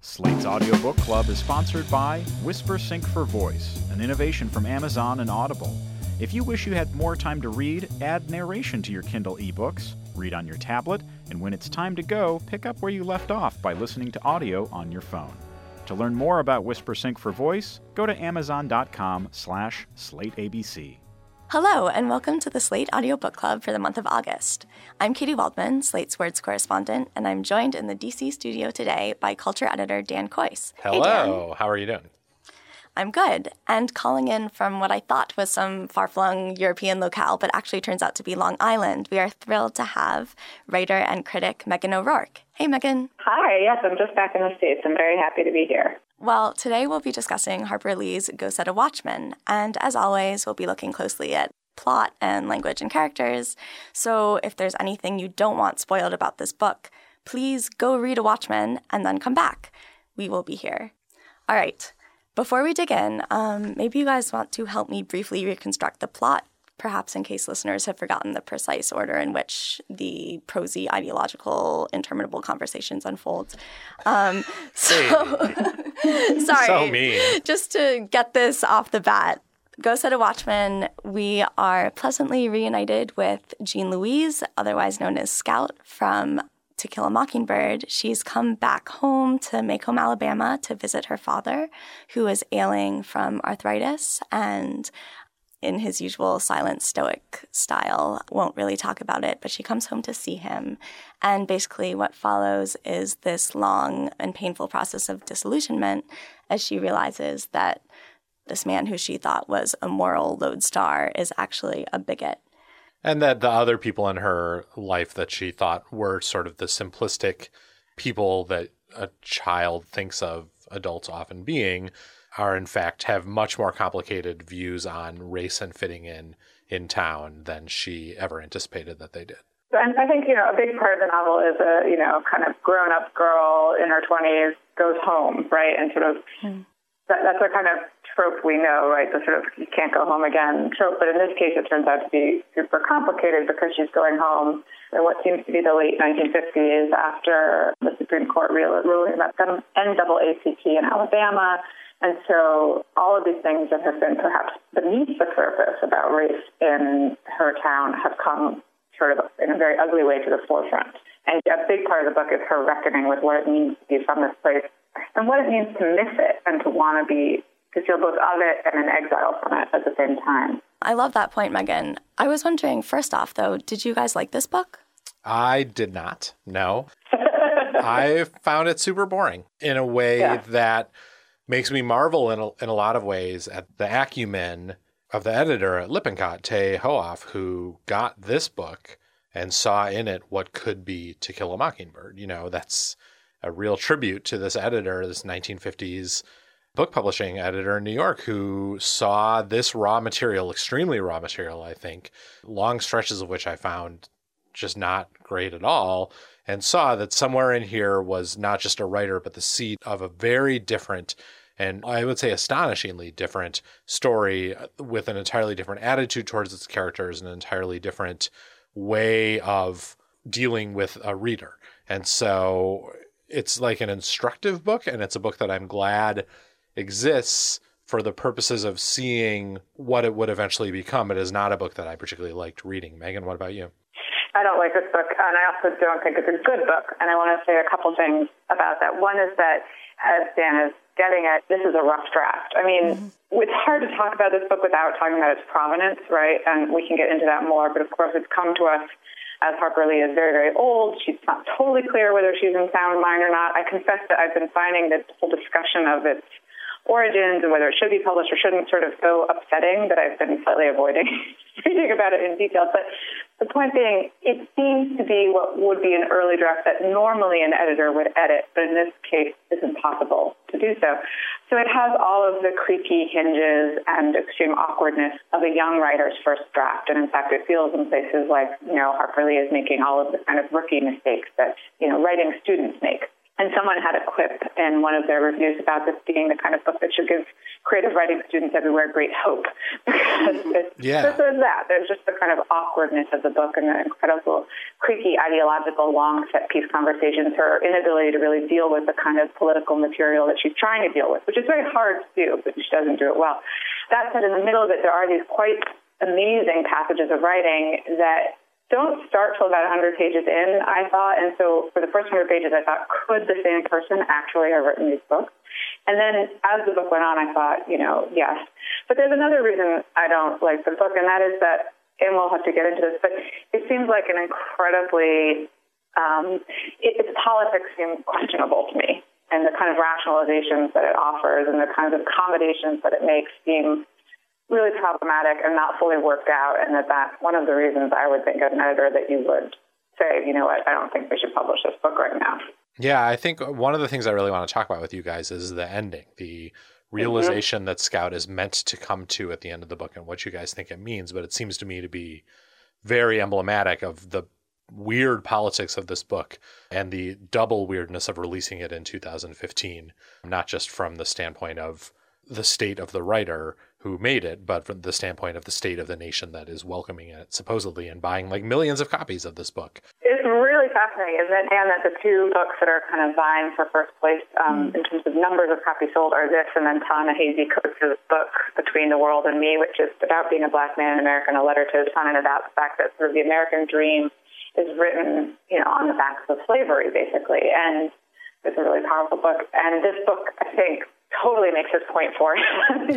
Slate's audiobook club is sponsored by Whispersync for Voice, an innovation from Amazon and Audible. If you wish you had more time to read, add narration to your Kindle ebooks, read on your tablet, and when it's time to go, pick up where you left off by listening to audio on your phone. To learn more about Whispersync for Voice, go to amazon.com slash slateabc. Hello, and welcome to the Slate Audiobook Club for the month of August. I'm Katy Waldman, Slate's Words correspondent, and I'm joined in the DC studio today by culture editor Dan Kois. Hello, hey Dan. how are you doing? I'm good. And calling in from what I thought was some far flung European locale, but actually turns out to be Long Island, we are thrilled to have writer and critic Meghan O'Rourke. Hey, Meghan. Hi, yes, I'm just back in the States. I'm very happy to be here. Well, today we'll be discussing Harper Lee's Go Set a Watchman. And as always, we'll be looking closely at plot and language and characters. So if there's anything you don't want spoiled about this book, please go read a Watchman and then come back. We will be here. All right. Before we dig in, um, maybe you guys want to help me briefly reconstruct the plot, perhaps in case listeners have forgotten the precise order in which the prosy, ideological, interminable conversations unfold. Um, so, sorry. So mean. Just to get this off the bat, Go Set a Watchman, we are pleasantly reunited with Jean Louise, otherwise known as Scout, from to Kill a Mockingbird, she's come back home to Maycomb, Alabama to visit her father, who is ailing from arthritis and in his usual silent stoic style won't really talk about it but she comes home to see him and basically what follows is this long and painful process of disillusionment as she realizes that this man who she thought was a moral lodestar is actually a bigot and that the other people in her life that she thought were sort of the simplistic people that a child thinks of adults often being are in fact have much more complicated views on race and fitting in in town than she ever anticipated that they did. And I think, you know, a big part of the novel is a, you know, kind of grown up girl in her 20s goes home, right? And sort of mm. that, that's a kind of trope we know, right? The sort of you can't go home again trope. But in this case, it turns out to be super complicated because she's going home in what seems to be the late 1950s after the Supreme Court ruling about the NAACP in Alabama. And so all of these things that have been perhaps beneath the surface about race in her town have come sort of in a very ugly way to the forefront. And a big part of the book is her reckoning with what it means to be from this place and what it means to miss it and to want to be to feel both of it and an exile from it at the same time. I love that point, Meghan. I was wondering, first off, though, did you guys like this book? I did not. No. I found it super boring in a way yeah. that makes me marvel in a, in a lot of ways at the acumen of the editor at Lippincott, Tay Hohoff, who got this book and saw in it what could be To Kill a Mockingbird. You know, that's a real tribute to this editor, this 1950s book publishing editor in New York who saw this raw material, extremely raw material, I think, long stretches of which I found just not great at all, and saw that somewhere in here was not just a writer, but the seed of a very different and I would say astonishingly different story uh, with an entirely different attitude towards its characters, an entirely different way of dealing with a reader. And so it's like an instructive book, and it's a book that I'm glad exists for the purposes of seeing what it would eventually become. It is not a book that I particularly liked reading. Meghan, what about you? I don't like this book, and I also don't think it's a good book. And I want to say a couple things about that. One is that, as Dan is getting at, this is a rough draft. I mean, mm-hmm. it's hard to talk about this book without talking about its provenance, right? And we can get into that more. But of course, it's come to us as Harper Lee is very, very old. She's not totally clear whether she's in sound mind or not. I confess that I've been finding this whole discussion of its origins and whether it should be published or shouldn't sort of so upsetting that I've been slightly avoiding reading about it in detail. But The point being, it seems to be what would be an early draft that normally an editor would edit, but in this case, it's impossible to do so. So it has all of the creaky hinges and extreme awkwardness of a young writer's first draft. And in fact, it feels in places like, you know, Harper Lee is making all of the kind of rookie mistakes that, you know, writing students make. And someone had a quip in one of their reviews about this being the kind of book that should give creative writing students everywhere great hope. because it's, yeah. this is that. There's just the kind of awkwardness of the book and the incredible creaky ideological long set piece conversations, her inability to really deal with the kind of political material that she's trying to deal with, which is very hard to do, but she doesn't do it well. That said, in the middle of it, there are these quite amazing passages of writing that don't start till about 100 pages in, I thought. And so for the first 100 pages, I thought, could the same person actually have written these books? And then as the book went on, I thought, you know, yes. But there's another reason I don't like the book, and that is that, and we'll have to get into this, but it seems like an incredibly, um, it, its politics seem questionable to me. And the kind of rationalizations that it offers and the kinds of accommodations that it makes seem really problematic and not fully worked out, and that that's one of the reasons I would think as an editor that you would say, you know what, I don't think we should publish this book right now. Yeah, I think one of the things I really want to talk about with you guys is the ending, the realization mm-hmm. that Scout is meant to come to at the end of the book and what you guys think it means. But it seems to me to be very emblematic of the weird politics of this book and the double weirdness of releasing it in 2015, not just from the standpoint of the state of the writer, who made it, but from the standpoint of the state of the nation that is welcoming it, supposedly, and buying like millions of copies of this book. It's really fascinating, isn't it, Dan, that the two books that are kind of vying for first place um, mm. in terms of numbers of copies sold are this and then Ta-Nehisi Coates' book, Between the World and Me, which is about being a black man in America and a letter to his son, and about the fact that sort of the American dream is written, you know, on the backs of slavery, basically. And it's a really powerful book. And this book, I think, totally makes his point for him.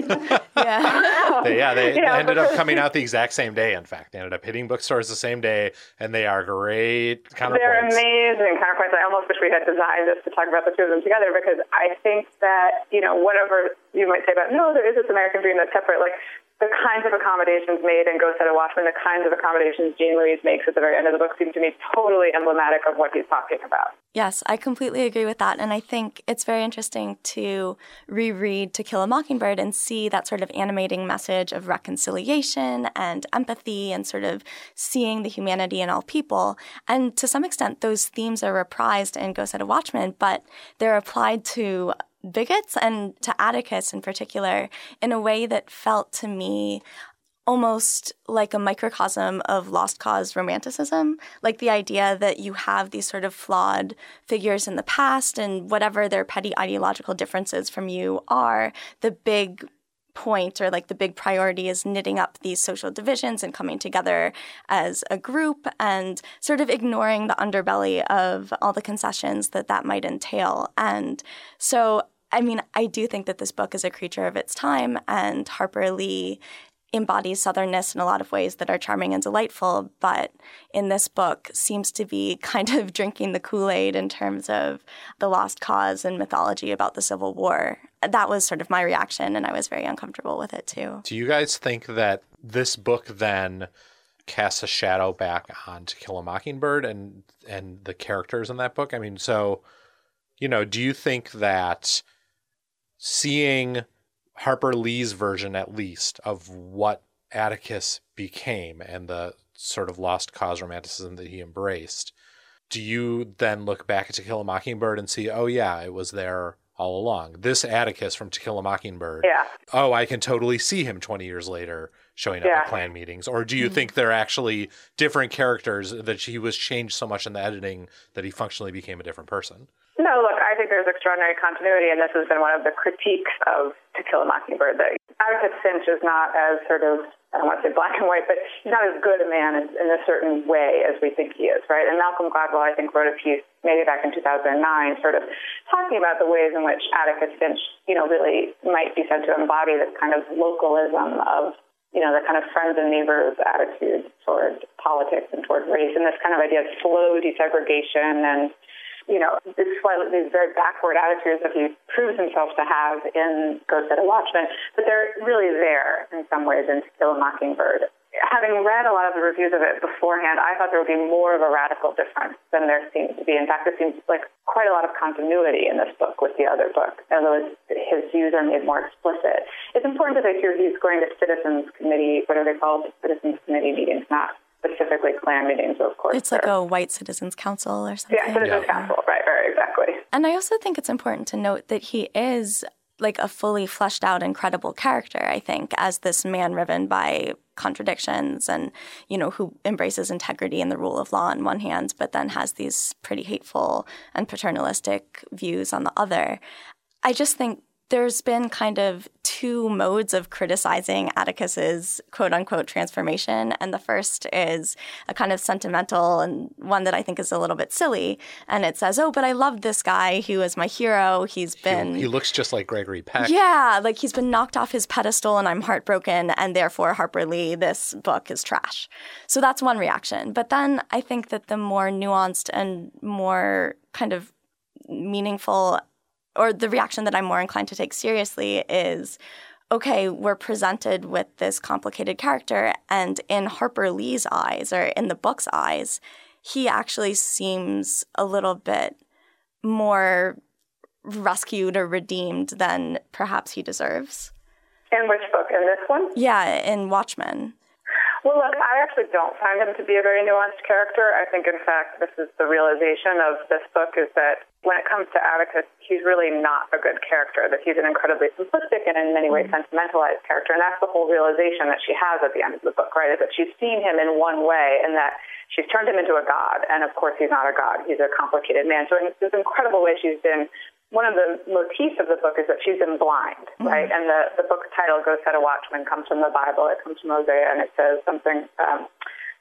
yeah. they, yeah, they yeah, ended up coming out the exact same day, in fact. They ended up hitting bookstores the same day, and they are great counterpoints. They're amazing counterpoints. I almost wish we had designed this to talk about the two of them together because I think that, you know, whatever you might say about, no, there is this American dream that's separate. Like, the kinds of accommodations made in Go Set a Watchman, the kinds of accommodations Jean Louise makes at the very end of the book seem to me totally emblematic of what he's talking about. Yes, I completely agree with that. And I think it's very interesting to reread To Kill a Mockingbird and see that sort of animating message of reconciliation and empathy and sort of seeing the humanity in all people. And to some extent, those themes are reprised in Go Set a Watchman, but they're applied to bigots and to Atticus in particular in a way that felt to me almost like a microcosm of lost cause romanticism. Like the idea that you have these sort of flawed figures in the past and whatever their petty ideological differences from you are the big point or like the big priority is knitting up these social divisions and coming together as a group and sort of ignoring the underbelly of all the concessions that that might entail. And so, I mean, I do think that this book is a creature of its time, and Harper Lee embodies southernness in a lot of ways that are charming and delightful, but in this book seems to be kind of drinking the Kool-Aid in terms of the lost cause and mythology about the Civil War. That was sort of my reaction and I was very uncomfortable with it too. Do you guys think that this book then casts a shadow back on To Kill a Mockingbird and and the characters in that book? I mean, so you know, do you think that seeing Harper Lee's version, at least, of what Atticus became and the sort of lost cause romanticism that he embraced. Do you then look back at To Kill a Mockingbird and see, oh, yeah, it was there all along? This Atticus from To Kill a Mockingbird. Yeah. Oh, I can totally see him 20 years later showing up yeah. at Klan meetings. Or do you mm-hmm. think they're actually different characters that he was changed so much in the editing that he functionally became a different person? No, look, I think there's extraordinary continuity, and this has been one of the critiques of To Kill a Mockingbird. That Atticus Finch is not as sort of, I don't want to say black and white, but he's not as good a man in, in a certain way as we think he is, right? And Malcolm Gladwell, I think, wrote a piece maybe back in 2009, sort of talking about the ways in which Atticus Finch, you know, really might be said to embody this kind of localism of you know, the kind of friends and neighbors attitude toward politics and toward race, and this kind of idea of slow desegregation and you know, these, these very backward attitudes that he proves himself to have in Go Set a Watchman, but they're really there in some ways in To Kill a Mockingbird. Having read a lot of the reviews of it beforehand, I thought there would be more of a radical difference than there seems to be. In fact, there seems like quite a lot of continuity in this book with the other book, although his views are made more explicit. It's important to say here he's going to citizens committee, what are they called? Citizens committee meetings, not specifically Klan meetings, of course. It's like a white citizens council or something. Yeah, citizens yeah. council, right, right, exactly. And I also think it's important to note that he is like a fully fleshed out incredible character i think as this man riven by contradictions and you know who embraces integrity and the rule of law on one hand but then has these pretty hateful and paternalistic views on the other. I just think there's been kind of two modes of criticizing Atticus's quote unquote transformation. And the first is a kind of sentimental and one that I think is a little bit silly. And it says, Oh, but I love this guy. He was my hero. He's been. He, he looks just like Gregory Peck. Yeah. Like he's been knocked off his pedestal and I'm heartbroken. And therefore, Harper Lee, this book is trash. So that's one reaction. But then I think that the more nuanced and more kind of meaningful or the reaction that I'm more inclined to take seriously is okay, we're presented with this complicated character, and in Harper Lee's eyes, or in the book's eyes, he actually seems a little bit more rescued or redeemed than perhaps he deserves. In which book? In this one? Yeah, in Watchman. Well, look, I actually don't find him to be a very nuanced character. I think, in fact, this is the realization of this book is that when it comes to Atticus, he's really not a good character, that he's an incredibly simplistic and in many ways mm-hmm. sentimentalized character. And that's the whole realization that she has at the end of the book, right? Is that she's seen him in one way and that she's turned him into a god. And of course, he's not a god. He's a complicated man. So in this incredible way, she's been one of the motifs of the book is that she's been blind, mm-hmm. right? And the, the book title, Go Set a Watchman, comes from the Bible. It comes from Hosea, and it says something, um,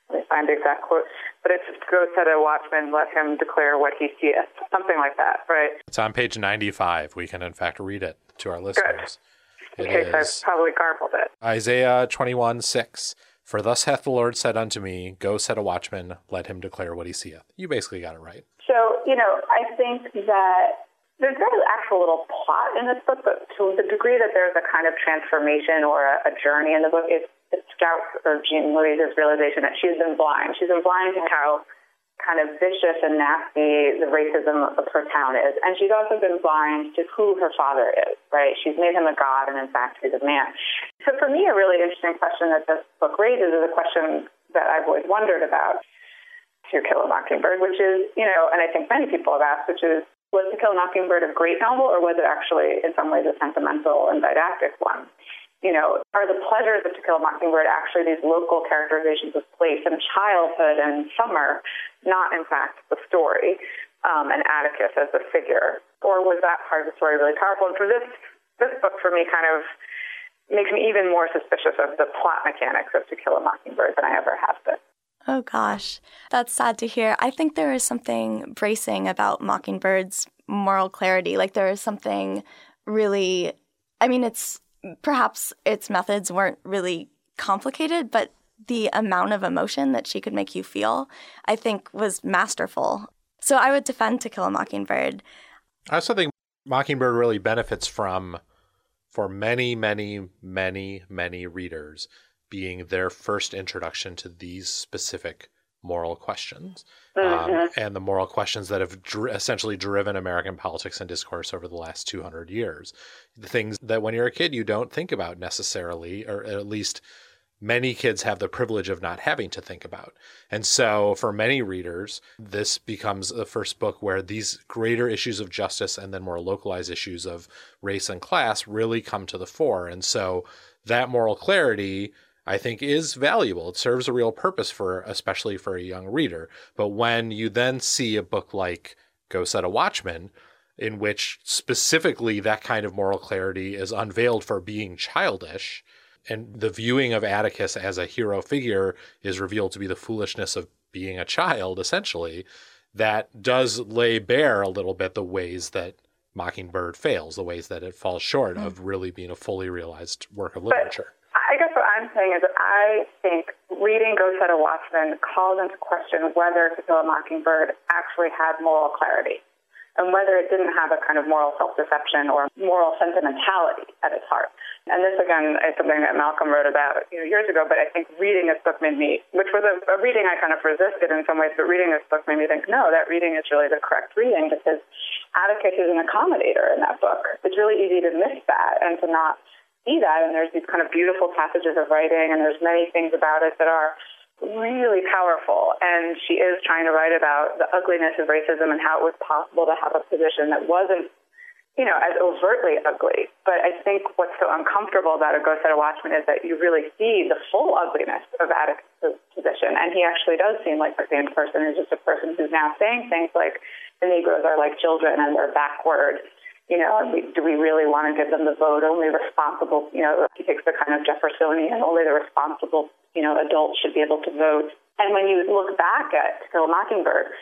let me find the exact quote, but it's Go Set a Watchman, let him declare what he seeth, something like that, right? It's on page 95. We can, in fact, read it to our listeners. Good. In case I've probably garbled it. Isaiah 21, 6. For thus hath the Lord said unto me, Go set a watchman, let him declare what he seeth. You basically got it right. So, you know, I think that there's very actual little plot in this book, but to the degree that there's a kind of transformation or a, a journey in the book, it's, it's Scout or Jean Louise's realization that she's been blind. She's been blind to how kind of vicious and nasty the racism of her town is. And she's also been blind to who her father is, right? She's made him a god, and in fact, he's a man. So for me, a really interesting question that this book raises is a question that I've always wondered about to Kill a Mockingbird, which is, you know, and I think many people have asked, which is, was To Kill a Mockingbird a great novel, or was it actually, in some ways, a sentimental and didactic one? You know, are the pleasures of To Kill a Mockingbird actually these local characterizations of place and childhood and summer, not in fact the story um, and Atticus as the figure? Or was that part of the story really powerful? And for this, this book for me kind of makes me even more suspicious of the plot mechanics of To Kill a Mockingbird than I ever have been. Oh gosh, that's sad to hear. I think there is something bracing about Mockingbird's moral clarity. Like there is something really, I mean, it's perhaps its methods weren't really complicated, but the amount of emotion that she could make you feel, I think, was masterful. So I would defend To Kill a Mockingbird. I also think Mockingbird really benefits from, for many, many, many, many readers, being their first introduction to these specific moral questions mm-hmm. um, and the moral questions that have dr- essentially driven American politics and discourse over the last 200 years. The things that when you're a kid you don't think about necessarily, or at least many kids have the privilege of not having to think about. And so for many readers, this becomes the first book where these greater issues of justice and then more localized issues of race and class really come to the fore. And so that moral clarity I think is valuable. It serves a real purpose for, especially for a young reader. But when you then see a book like Go Set a Watchman, in which specifically that kind of moral clarity is unveiled for being childish, and the viewing of Atticus as a hero figure is revealed to be the foolishness of being a child, essentially, that does lay bare a little bit the ways that Mockingbird fails, the ways that it falls short mm. of really being a fully realized work of literature. I is that I think reading Go Set a Watchman calls into question whether To Kill a Mockingbird actually had moral clarity. and whether it didn't have a kind of moral self-deception or moral sentimentality at its heart. And this, again, is something that Malcolm wrote about you know, years ago, but I think reading this book made me, which was a, a reading I kind of resisted in some ways, but reading this book made me think, no, that reading is really the correct reading because Atticus is an accommodator in that book. It's really easy to miss that and to not see that. And there's these kind of beautiful passages of writing, and there's many things about it that are really powerful. And she is trying to write about the ugliness of racism and how it was possible to have a position that wasn't, you know, as overtly ugly. But I think what's so uncomfortable about a Go Set a Watchman is that you really see the full ugliness of Atticus' position. And he actually does seem like the same person who's just a person who's now saying things like the Negroes are like children and they're backward you know, do we really want to give them the vote? Only responsible, you know, he takes the kind of Jeffersonian, only the responsible, you know, adults should be able to vote. And when you look back at Kill Mockingbird,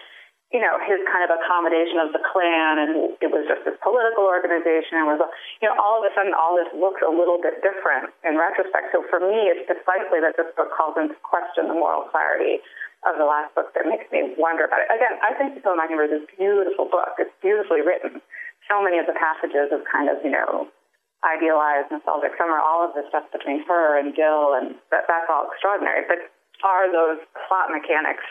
you know, his kind of accommodation of the Klan, and it was just this political organization, and was, you know, all of a sudden, all this looks a little bit different in retrospect. So for me, it's precisely that this book calls into question the moral clarity of the last book that makes me wonder about it. Again, I think Kill Mockingbird is a beautiful book. It's beautifully written so many of the passages of kind of, you know, idealized nostalgic summer, all of the stuff between her and Dill, and that, that's all extraordinary. But are those plot mechanics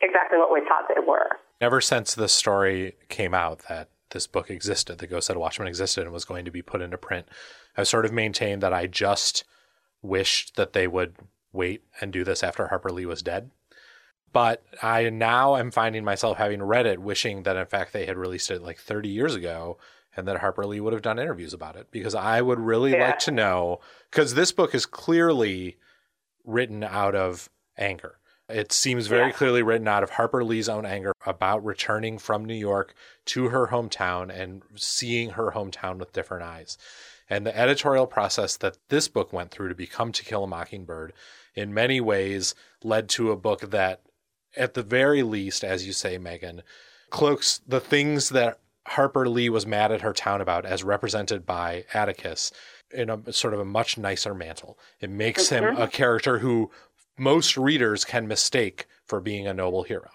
exactly what we thought they were? Ever since the story came out that this book existed, the Go Set a Watchman existed and was going to be put into print, I've sort of maintained that I just wished that they would wait and do this after Harper Lee was dead. But I now am finding myself having read it, wishing that in fact they had released it like 30 years ago and that Harper Lee would have done interviews about it because I would really yeah. like to know because this book is clearly written out of anger. It seems very yeah. clearly written out of Harper Lee's own anger about returning from New York to her hometown and seeing her hometown with different eyes. And the editorial process that this book went through to become To Kill a Mockingbird in many ways led to a book that at the very least, as you say, Meghan, cloaks the things that Harper Lee was mad at her town about as represented by Atticus in a sort of a much nicer mantle. It makes him a character who most readers can mistake for being a noble hero.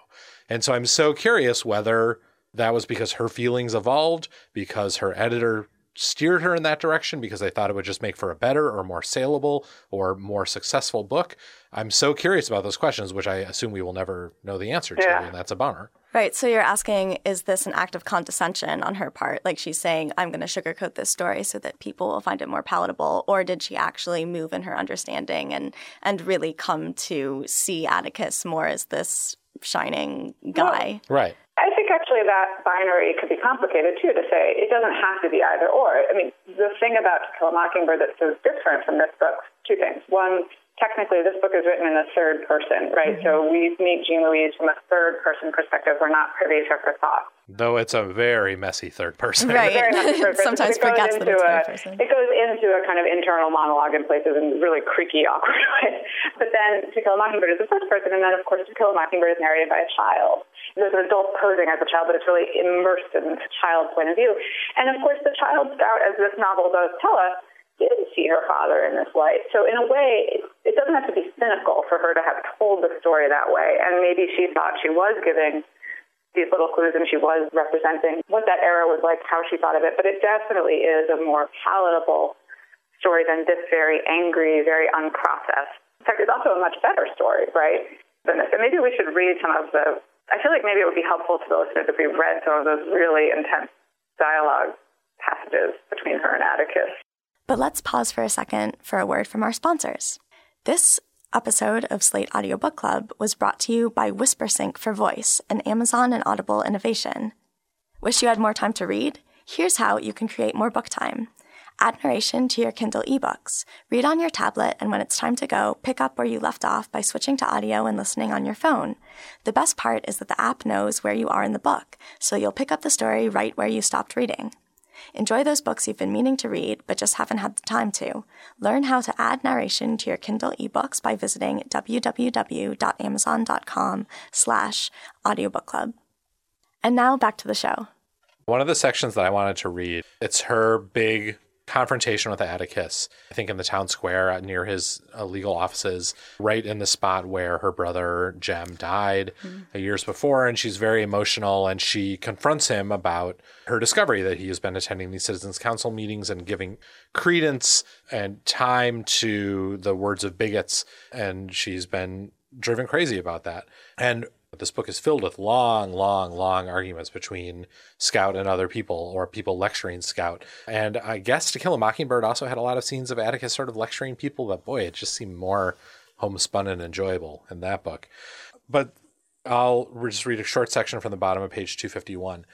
And so I'm so curious whether that was because her feelings evolved, because her editor steered her in that direction because they thought it would just make for a better or more saleable or more successful book. I'm so curious about those questions, which I assume we will never know the answer to, yeah. and that's a bummer. Right. So you're asking, is this an act of condescension on her part? Like she's saying, I'm going to sugarcoat this story so that people will find it more palatable, or did she actually move in her understanding and and really come to see Atticus more as this shining guy? Well, right. I think actually that binary could be complicated too to say it doesn't have to be either or. I mean, the thing about To Kill a Mockingbird that's so different from this book, two things. One, technically this book is written in the third person, right? Mm-hmm. So we meet Jean Louise from a third person perspective. We're not privy to her thoughts. Though it's a very messy third person. Right. third person. Sometimes it forgets that it's third person. It goes into a kind of internal monologue in places in really creaky, awkward ways. But then To Kill a Mockingbird is the first person, and then of course To Kill a Mockingbird is narrated by a child. There's an adult posing as a child, but it's really immersed in the child's point of view. And of course the child scout, as this novel does tell us, did see her father in this light. So in a way, it doesn't have to be cynical for her to have told the story that way. And maybe she thought she was giving these little clues and she was representing what that era was like, how she thought of it. But it definitely is a more palatable story than this very angry, very unprocessed. In fact, it's also a much better story, right? Than this. And maybe we should read some of the. I feel like maybe it would be helpful to the listeners if we read some of those really intense dialogue passages between her and Atticus. But let's pause for a second for a word from our sponsors. This episode of Slate Audio Book Club was brought to you by WhisperSync for Voice, an Amazon and Audible innovation. Wish you had more time to read? Here's how you can create more book time. Add narration to your Kindle ebooks. Read on your tablet, and when it's time to go, pick up where you left off by switching to audio and listening on your phone. The best part is that the app knows where you are in the book, so you'll pick up the story right where you stopped reading. Enjoy those books you've been meaning to read but just haven't had the time to. Learn how to add narration to your Kindle ebooks by visiting www.amazon.com slash audiobookclub. And now back to the show. One of the sections that I wanted to read, it's her big confrontation with Atticus, I think in the town square uh, near his uh, legal offices, right in the spot where her brother Jem died mm-hmm. years before. And she's very emotional and she confronts him about her discovery that he has been attending these citizens council meetings and giving credence and time to the words of bigots. And she's been driven crazy about that. And this book is filled with long, long, long arguments between Scout and other people, or people lecturing Scout. And I guess To Kill a Mockingbird also had a lot of scenes of Atticus sort of lecturing people, but boy, it just seemed more homespun and enjoyable in that book. But I'll just read a short section from the bottom of page 251.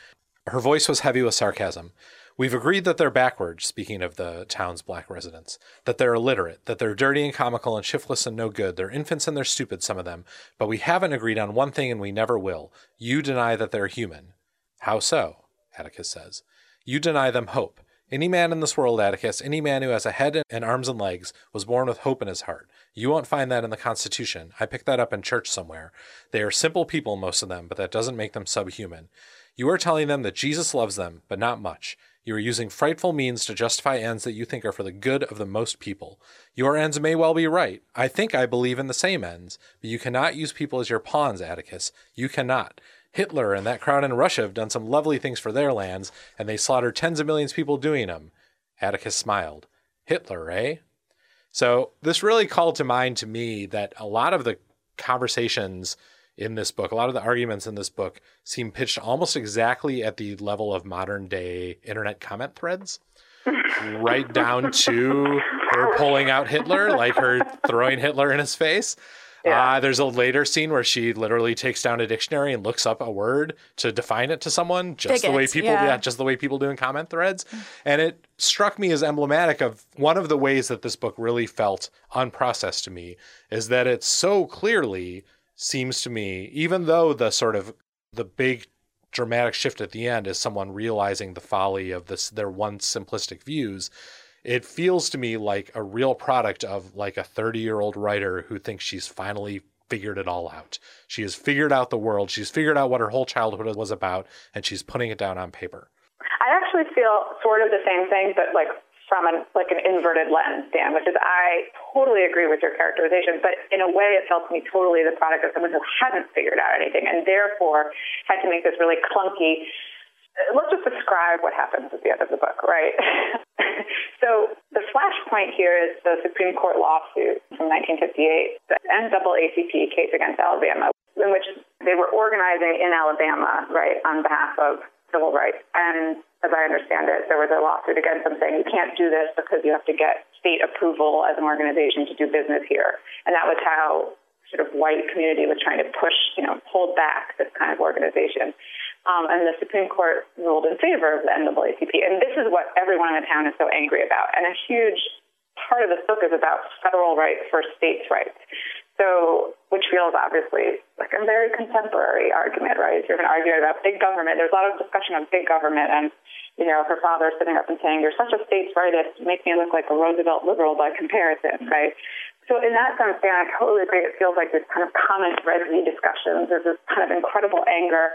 Her voice was heavy with sarcasm. We've agreed that they're backward, speaking of the town's black residents, that they're illiterate, that they're dirty and comical and shiftless and no good. They're infants and they're stupid, some of them. But we haven't agreed on one thing and we never will. You deny that they're human. How so? Atticus says. You deny them hope. Any man in this world, Atticus, any man who has a head and arms and legs, was born with hope in his heart. You won't find that in the Constitution. I picked that up in church somewhere. They are simple people, most of them, but that doesn't make them subhuman. You are telling them that Jesus loves them, but not much. You are using frightful means to justify ends that you think are for the good of the most people. Your ends may well be right. I think I believe in the same ends, but you cannot use people as your pawns, Atticus. You cannot. Hitler and that crowd in Russia have done some lovely things for their lands, and they slaughtered tens of millions of people doing them. Atticus smiled. Hitler, eh? So this really called to mind to me that a lot of the conversations in this book. A lot of the arguments in this book seem pitched almost exactly at the level of modern day internet comment threads. right down to her pulling out Hitler, like her throwing Hitler in his face. Yeah. Uh, there's a later scene where she literally takes down a dictionary and looks up a word to define it to someone, just the way people, yeah. yeah, just the way people do in comment threads. And it struck me as emblematic of one of the ways that this book really felt unprocessed to me is that it's so clearly seems to me, even though the sort of the big dramatic shift at the end is someone realizing the folly of this their once simplistic views, it feels to me like a real product of like a 30 year old writer who thinks she's finally figured it all out. She has figured out the world. She's figured out what her whole childhood was about, and she's putting it down on paper. I actually feel sort of the same thing, but like from an like an inverted lens, Dan, which is I totally agree with your characterization, but in a way it felt to me totally the product of someone who hadn't figured out anything and therefore had to make this really clunky uh, let's just describe what happens at the end of the book, right? so the flashpoint here is the Supreme Court lawsuit from 1958, the NAACP case against Alabama, in which they were organizing in Alabama, right, on behalf of civil rights. And as I understand it, there was a lawsuit against them saying you can't do this because you have to get state approval as an organization to do business here. And that was how sort of white community was trying to push, you know, hold back this kind of organization. Um, and the Supreme Court ruled in favor of the NAACP. And this is what everyone in the town is so angry about. And a huge part of this book is about federal rights versus states' rights. So, which feels obviously like a very contemporary argument, right? You're going to argue about big government. There's a lot of discussion of big government, and you know, her father sitting up and saying, "You're such a states' rightist, you make me look like a Roosevelt liberal by comparison," right? So, in that sense, Dan, I totally agree. It feels like this kind of common of discussions. There's this kind of incredible anger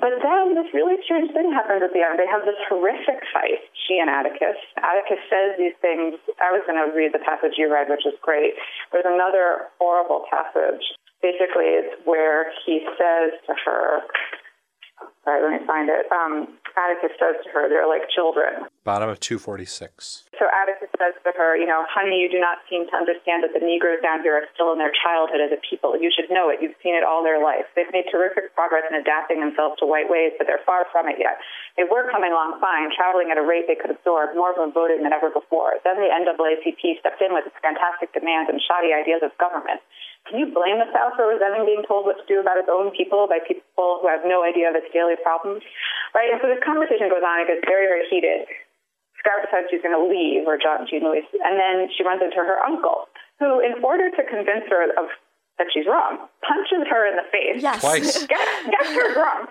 but then this really strange thing happens at the end. They have this horrific fight, she and Atticus. Atticus says these things. I was going to read the passage you read, which is great. There's another horrible passage. Basically, it's where he says to her, Sorry, let me find it. Um, Atticus says to her, they're like children. Bottom of 246. So Atticus says to her, you know, honey, you do not seem to understand that the Negroes down here are still in their childhood as a people. You should know it. You've seen it all their life. They've made terrific progress in adapting themselves to white ways, but they're far from it yet. They were coming along fine, traveling at a rate they could absorb, more of them voting than ever before. Then the NAACP stepped in with its fantastic demands and shoddy ideas of government. Can you blame the South for resenting being told what to do about its own people by people who have no idea of its daily problems? Right? And so this conversation goes on. It gets very, very heated. Scarlett decides she's going to leave, or John Jean Louise, and then she runs into her uncle, who, in order to convince her of that she's wrong, punches her in the face, yes. Twice. gets, gets her drunk,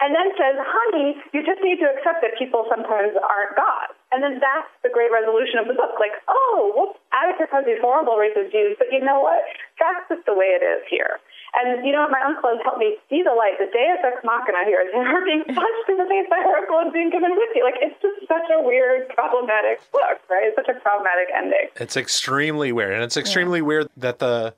and then says, honey, you just need to accept that people sometimes aren't God. And then that's the great resolution of the book. Like, oh, well, Atticus has these horrible racist views, but you know what? That's just the way it is here. And you know, my uncle has helped me see the light. The Deus Ex Machina here is her being punched in the face by Hercule and being given whiskey. Like it's just such a weird, problematic book, right? It's such a problematic ending. It's extremely weird, and it's extremely yeah. weird that the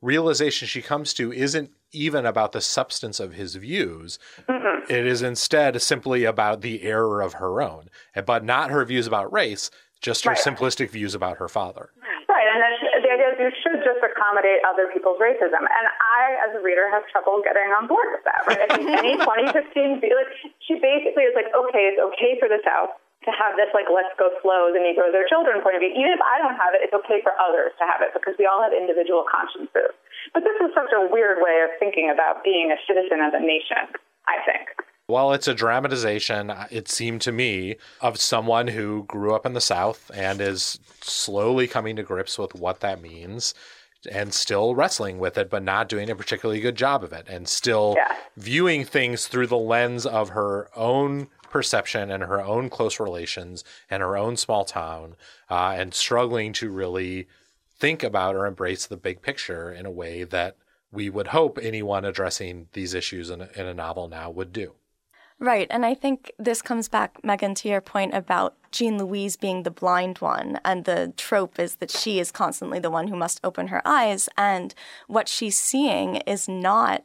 realization she comes to isn't even about the substance of his views. Mm-hmm. It is instead simply about the error of her own, but not her views about race, just her right. simplistic views about her father. Right, and then the idea is you should just accommodate other people's racism. And I, as a reader, have trouble getting on board with that. Right? I think any 2015, like, she basically is like, okay, it's okay for the South to have this like let's go slow the Negroes are children point of view. Even if I don't have it, it's okay for others to have it because we all have individual consciences. But this is such a weird way of thinking about being a citizen of a nation, I think. Well, it's a dramatization, it seemed to me, of someone who grew up in the South and is slowly coming to grips with what that means and still wrestling with it, but not doing a particularly good job of it, and still yeah. viewing things through the lens of her own perception and her own close relations and her own small town, uh, and struggling to really think about or embrace the big picture in a way that we would hope anyone addressing these issues in a, in a novel now would do. Right. And I think this comes back, Meghan, to your point about Jean Louise being the blind one. And the trope is that she is constantly the one who must open her eyes. And what she's seeing is not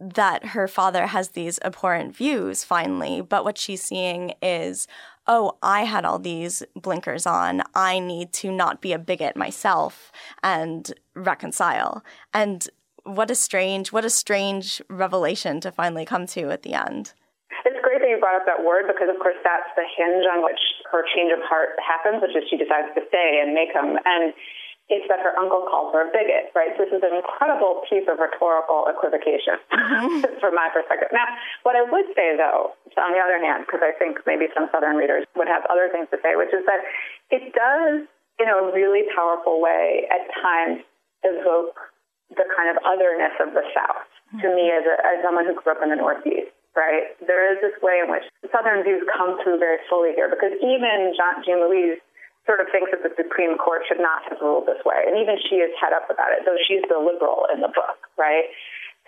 that her father has these abhorrent views finally, but what she's seeing is, oh, I had all these blinkers on. I need to not be a bigot myself and reconcile. And what a strange, what a strange revelation to finally come to at the end. It's great that you brought up that word because, of course, that's the hinge on which her change of heart happens, which is she decides to stay and make him. And it's that her uncle calls her a bigot, right? So this is an incredible piece of rhetorical equivocation mm-hmm. from my perspective. Now, what I would say, though, on the other hand, because I think maybe some Southern readers would have other things to say, which is that it does, in a really powerful way, at times evoke the kind of otherness of the South mm-hmm. to me as, a, as someone who grew up in the Northeast right? There is this way in which Southern views come through very fully here because even Jean, Jean Louise sort of thinks that the Supreme Court should not have ruled this way. And even she is head up about it, though she's the liberal in the book, right?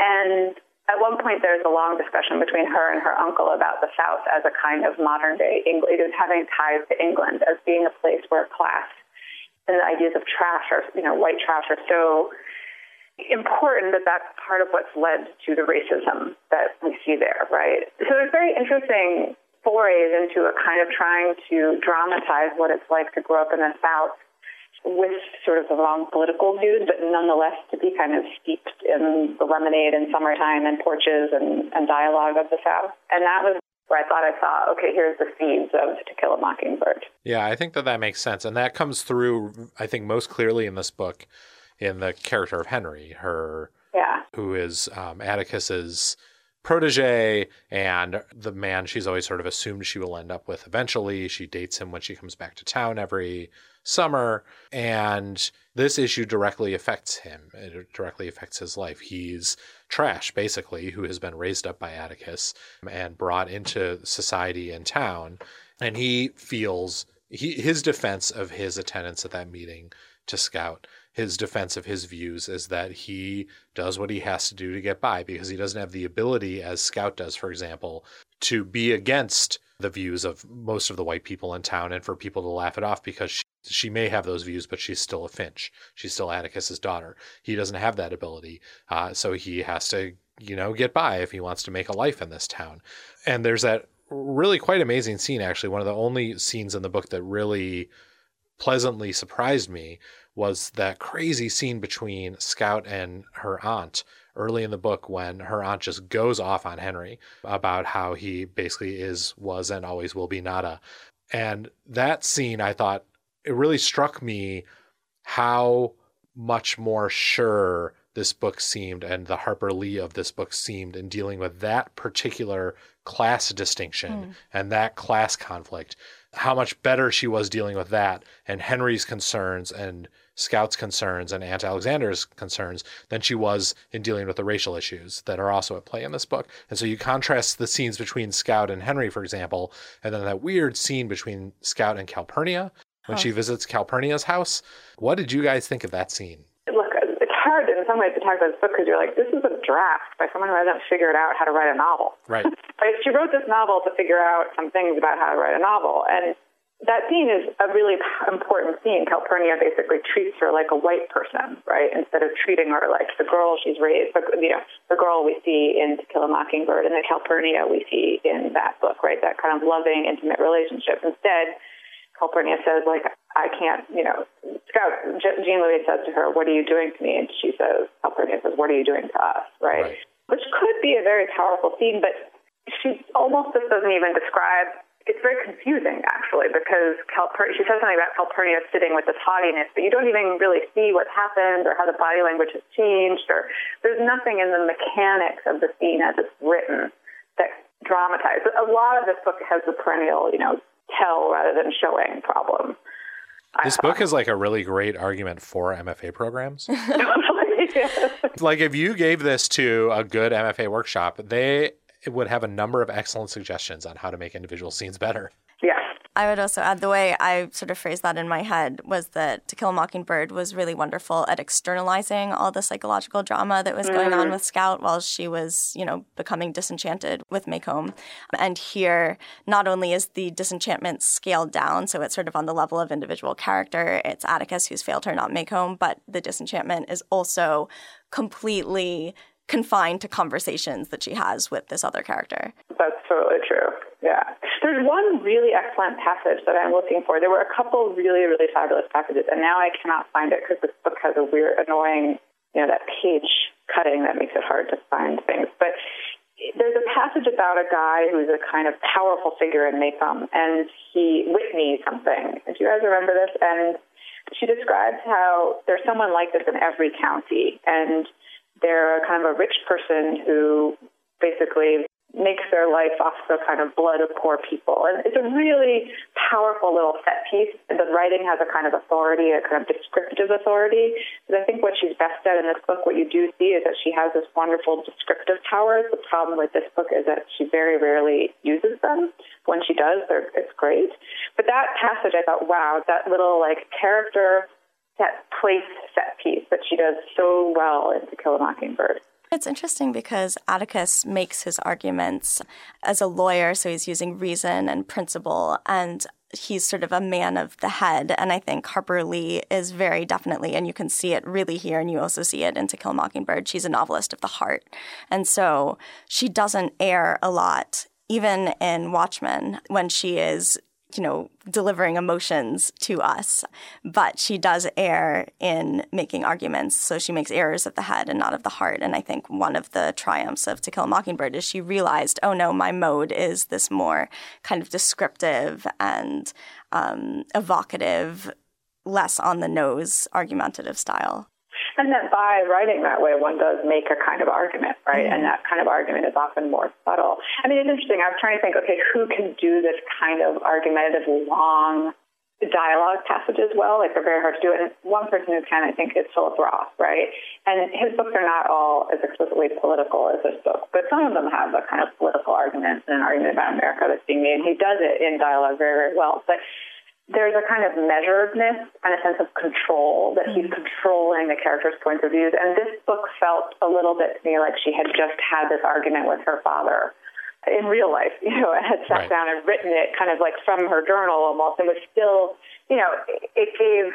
And at one point, there's a long discussion between her and her uncle about the South as a kind of modern day England, having ties to England as being a place where class and the ideas of trash or, you know, white trash are so important that that's part of what's led to the racism that we see there, right? So it's very interesting forays into a kind of trying to dramatize what it's like to grow up in the South with sort of the wrong political views, but nonetheless to be kind of steeped in the lemonade and summertime and porches and, and dialogue of the South. And that was where I thought I saw, okay, here's the seeds of To Kill a Mockingbird. Yeah, I think that that makes sense. And that comes through, I think, most clearly in this book in the character of Henry, her, yeah. who is um, Atticus's protege and the man she's always sort of assumed she will end up with eventually. She dates him when she comes back to town every summer. And this issue directly affects him. It directly affects his life. He's trash, basically, who has been raised up by Atticus and brought into society in town. And he feels he, his defense of his attendance at that meeting to Scout his defense of his views is that he does what he has to do to get by because he doesn't have the ability, as Scout does, for example, to be against the views of most of the white people in town and for people to laugh it off because she, she may have those views, but she's still a Finch. She's still Atticus's daughter. He doesn't have that ability. Uh, so he has to, you know, get by if he wants to make a life in this town. And there's that really quite amazing scene, actually, one of the only scenes in the book that really pleasantly surprised me was that crazy scene between Scout and her aunt early in the book when her aunt just goes off on Henry about how he basically is, was, and always will be nada. And that scene, I thought, it really struck me how much more sure this book seemed and the Harper Lee of this book seemed in dealing with that particular class distinction mm. and that class conflict, how much better she was dealing with that and Henry's concerns and Scout's concerns and Aunt Alexandra's concerns than she was in dealing with the racial issues that are also at play in this book. And so you contrast the scenes between Scout and Henry, for example, and then that weird scene between Scout and Calpurnia when she visits Calpurnia's house. What did you guys think of that scene? Look, it's hard in some ways to talk about this book because you're like, this is a draft by someone who hasn't figured out how to write a novel. Right. right? She wrote this novel to figure out some things about how to write a novel. And that scene is a really important scene. Calpurnia basically treats her like a white person, right? Instead of treating her like the girl she's raised, you know, the girl we see in To Kill a Mockingbird and the Calpurnia we see in that book, right? That kind of loving, intimate relationship. Instead, Calpurnia says, like, I can't, you know, Scout, Jean Louise says to her, what are you doing to me? And she says, Calpurnia says, what are you doing to us, right? right. Which could be a very powerful scene, but she almost just doesn't even describe it's very confusing actually because Calpurnia, she says something about Calpurnia sitting with this haughtiness, but you don't even really see what's happened or how the body language has changed, or there's nothing in the mechanics of the scene as it's written that dramatizes. A lot of this book has the perennial, you know, tell rather than showing problem. This book is like a really great argument for MFA programs. like if you gave this to a good MFA workshop, they would have a number of excellent suggestions on how to make individual scenes better. Yeah. I would also add the way I sort of phrased that in my head was that To Kill a Mockingbird was really wonderful at externalizing all the psychological drama that was going on mm. with Scout while she was, you know, becoming disenchanted with Maycomb. And here, not only is the disenchantment scaled down, so it's sort of on the level of individual character, it's Atticus who's failed her, not Maycomb, but the disenchantment is also completely confined to conversations that she has with this other character. That's totally true. Yeah. There's one really excellent passage that I'm looking for. There were a couple really, really fabulous passages, and now I cannot find it because this book has a weird, annoying, you know, that page cutting that makes it hard to find things. But there's a passage about a guy who's a kind of powerful figure in Maycomb, and he Whitney something. Do you guys remember this? And she describes how there's someone like this in every county, and they're kind of a rich person who basically makes their life off the kind of blood of poor people. And it's a really powerful little set piece. The writing has a kind of authority, a kind of descriptive authority. But I think what she's best at in this book, what you do see is that she has this wonderful descriptive powers. The problem with this book is that she very rarely uses them. When she does, it's great. But that passage, I thought, wow, that little like character set place set piece that she does so well in To Kill a Mockingbird. It's interesting because Atticus makes his arguments as a lawyer, so he's using reason and principle, and he's sort of a man of the head. And I think Harper Lee is very definitely, and you can see it really here, and you also see it in To Kill a Mockingbird. She's a novelist of the heart. And so she doesn't err a lot even in Watchman, when she is you know, delivering emotions to us. But she does err in making arguments. So she makes errors of the head and not of the heart. And I think one of the triumphs of To Kill a Mockingbird is she realized, oh no, my mode is this more kind of descriptive and um, evocative, less on the nose, argumentative style. And that by writing that way, one does make a kind of argument, right? Mm-hmm. And that kind of argument is often more subtle. I mean, it's interesting. I was trying to think, okay, who can do this kind of argumentative, long dialogue passages well? Like, they're very hard to do. And one person who can, I think, is Philip Roth, right? And his books are not all as explicitly political as this book, but some of them have a kind of political argument and an argument about America that's being made. And he does it in dialogue very, very well. But there's a kind of measuredness and a sense of control that he's mm-hmm. controlling the character's points of views. And this book felt a little bit to me like she had just had this argument with her father in real life, you know, and had sat right. down and written it kind of like from her journal almost and was still, you know, it gave,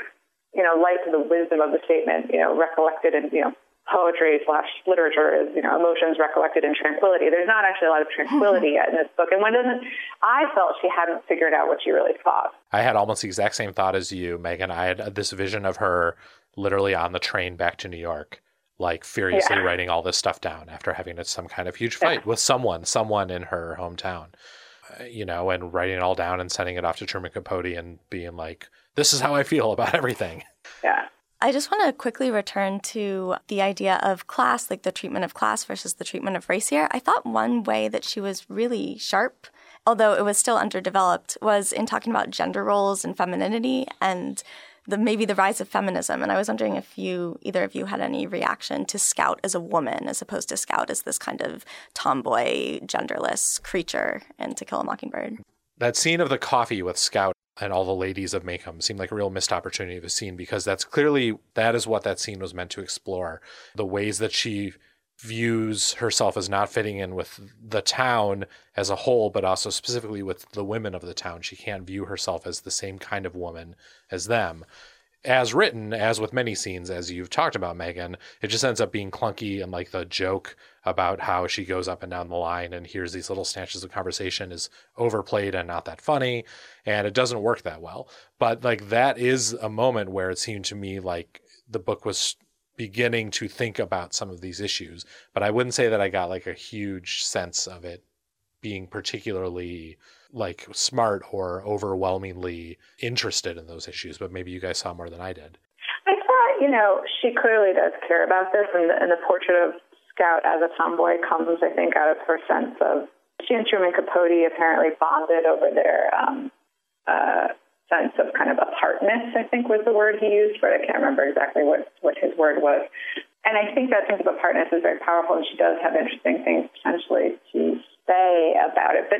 you know, light to the wisdom of the statement, you know, recollected and, you know, poetry slash literature is, you know, emotions recollected in tranquility. There's not actually a lot of tranquility yet in this book. And when doesn't, I felt she hadn't figured out what she really thought. I had almost the exact same thought as you, Meghan. I had this vision of her literally on the train back to New York, like furiously yeah. writing all this stuff down after having some kind of huge fight yeah. with someone, someone in her hometown, uh, you know, and writing it all down and sending it off to Truman Capote and being like, this is how I feel about everything. Yeah. I just want to quickly return to the idea of class, like the treatment of class versus the treatment of race here. I thought one way that she was really sharp, although it was still underdeveloped, was in talking about gender roles and femininity and the maybe the rise of feminism. And I was wondering if you either of you had any reaction to Scout as a woman as opposed to Scout as this kind of tomboy, genderless creature in To Kill a Mockingbird. That scene of the coffee with Scout and all the ladies of Maycomb seemed like a real missed opportunity of a scene because that's clearly that is what that scene was meant to explore. The ways that she views herself as not fitting in with the town as a whole, but also specifically with the women of the town. She can't view herself as the same kind of woman as them. As written, as with many scenes, as you've talked about, Meghan, it just ends up being clunky and like the joke about how she goes up and down the line and hears these little snatches of conversation is overplayed and not that funny. And it doesn't work that well. But like that is a moment where it seemed to me like the book was beginning to think about some of these issues. But I wouldn't say that I got like a huge sense of it being particularly like smart or overwhelmingly interested in those issues. But maybe you guys saw more than I did. I thought, you know, she clearly does care about this, and the, and the portrait of Scout as a tomboy comes, I think, out of her sense of she and Truman Capote apparently bonded over their um, uh, sense of kind of apartness, I think was the word he used, but I can't remember exactly what, what his word was. And I think that sense of apartness is very powerful, and she does have interesting things potentially to say about it. But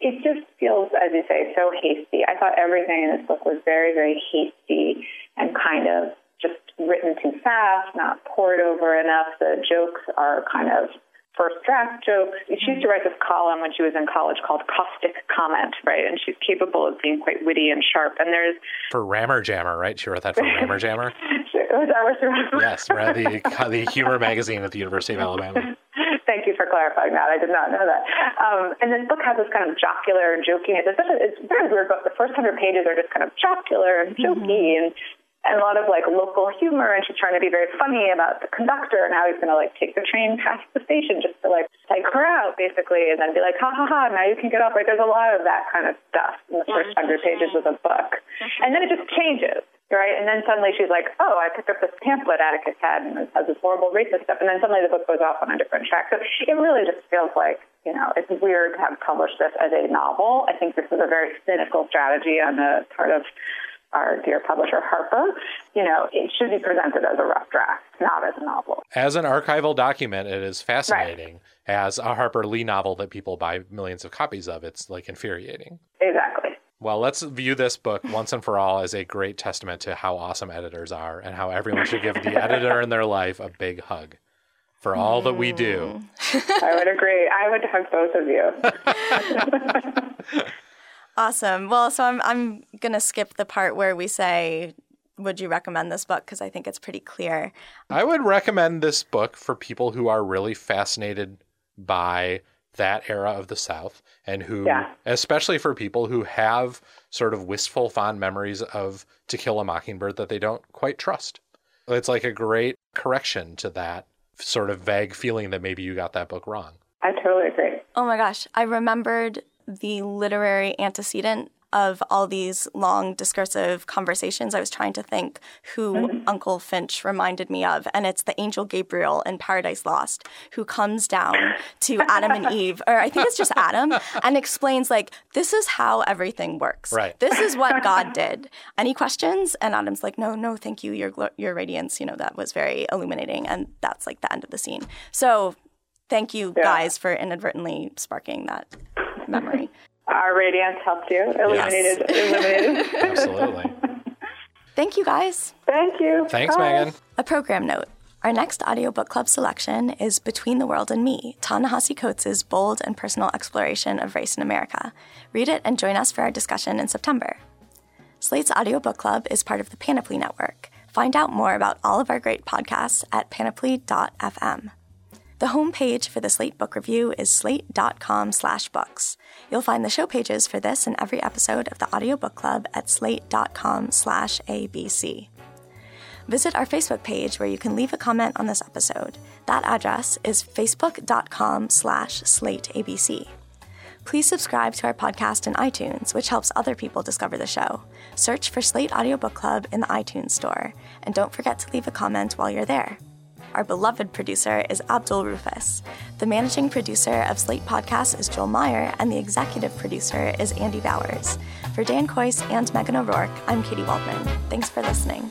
it just feels, as you say, so hasty. I thought everything in this book was very, very hasty and kind of just written too fast, not poured over enough. The jokes are kind of first draft jokes. She used to mm-hmm. write this column when she was in college called Caustic Comment, right? And she's capable of being quite witty and sharp. And there's for Rammer Jammer, right? She wrote that for Rammer Jammer. Was that what she wrote? Yes, the the humor magazine at the University of Alabama. Thank you for clarifying that. I did not know that. Um, and this book has this kind of jocular, and joking. It's, a, it's a very weird book. The first hundred pages are just kind of jocular and jokey, mm-hmm. and and a lot of like local humor and she's trying to be very funny about the conductor and how he's going to like take the train past the station just to like psych her out basically and then be like ha ha ha now you can get off right there's a lot of that kind of stuff in the first hundred pages of the book and then it just changes right and then suddenly she's like oh i picked up this pamphlet atticus had and it has this horrible racist stuff and then suddenly the book goes off on a different track so it really just feels like you know, it's weird to have published this as a novel. I think this is a very cynical strategy on the part of our dear publisher Harper, you know, it should be presented as a rough draft, not as a novel. As an archival document, it is fascinating. Right. As a Harper Lee novel that people buy millions of copies of, it's like infuriating. Exactly. Well, let's view this book once and for all as a great testament to how awesome editors are and how everyone should give the editor in their life a big hug for all that we do. Hmm. I would agree. I would hug both of you. Awesome. Well, so I'm I'm gonna skip the part where we say, "Would you recommend this book?" Because I think it's pretty clear. I would recommend this book for people who are really fascinated by that era of the South and who, yeah. especially for people who have sort of wistful, fond memories of To Kill a Mockingbird that they don't quite trust. It's like a great correction to that sort of vague feeling that maybe you got that book wrong. I totally agree. Oh my gosh. I remembered the literary antecedent of all these long discursive conversations, I was trying to think who mm-hmm. Uncle Finch reminded me of. And it's the angel Gabriel in Paradise Lost who comes down to Adam and Eve, or I think it's just Adam, and explains, like, this is how everything works. Right. This is what God did. Any questions? And Adam's like, no, no, thank you. Your, your radiance, you know, that was very illuminating. And that's like the end of the scene. So thank you yeah. guys for inadvertently sparking that memory. Our radiance helped you. Illuminated. Yes. Illuminated. Absolutely. Thank you, guys. Thank you. Thanks, Bye. Meghan. A program note. Our next audiobook club selection is Between the World and Me, Ta-Nehisi Coates' bold and personal exploration of race in America. Read it and join us for our discussion in September. Slate's audiobook club is part of the Panoply Network. Find out more about all of our great podcasts at panoply.fm. The homepage for the Slate Book Review is slate.com slash books. You'll find the show pages for this and every episode of the Audiobook Club at slate.com slash abc. Visit our Facebook page where you can leave a comment on this episode. That address is facebook.com slash slateabc. Please subscribe to our podcast in iTunes, which helps other people discover the show. Search for Slate Audiobook Club in the iTunes store, and don't forget to leave a comment while you're there. Our beloved producer is Abdul Rufus. The managing producer of Slate Podcasts is Joel Meyer, and the executive producer is Andy Bowers. For Dan Kois and Meghan O'Rourke, I'm Katy Waldman. Thanks for listening.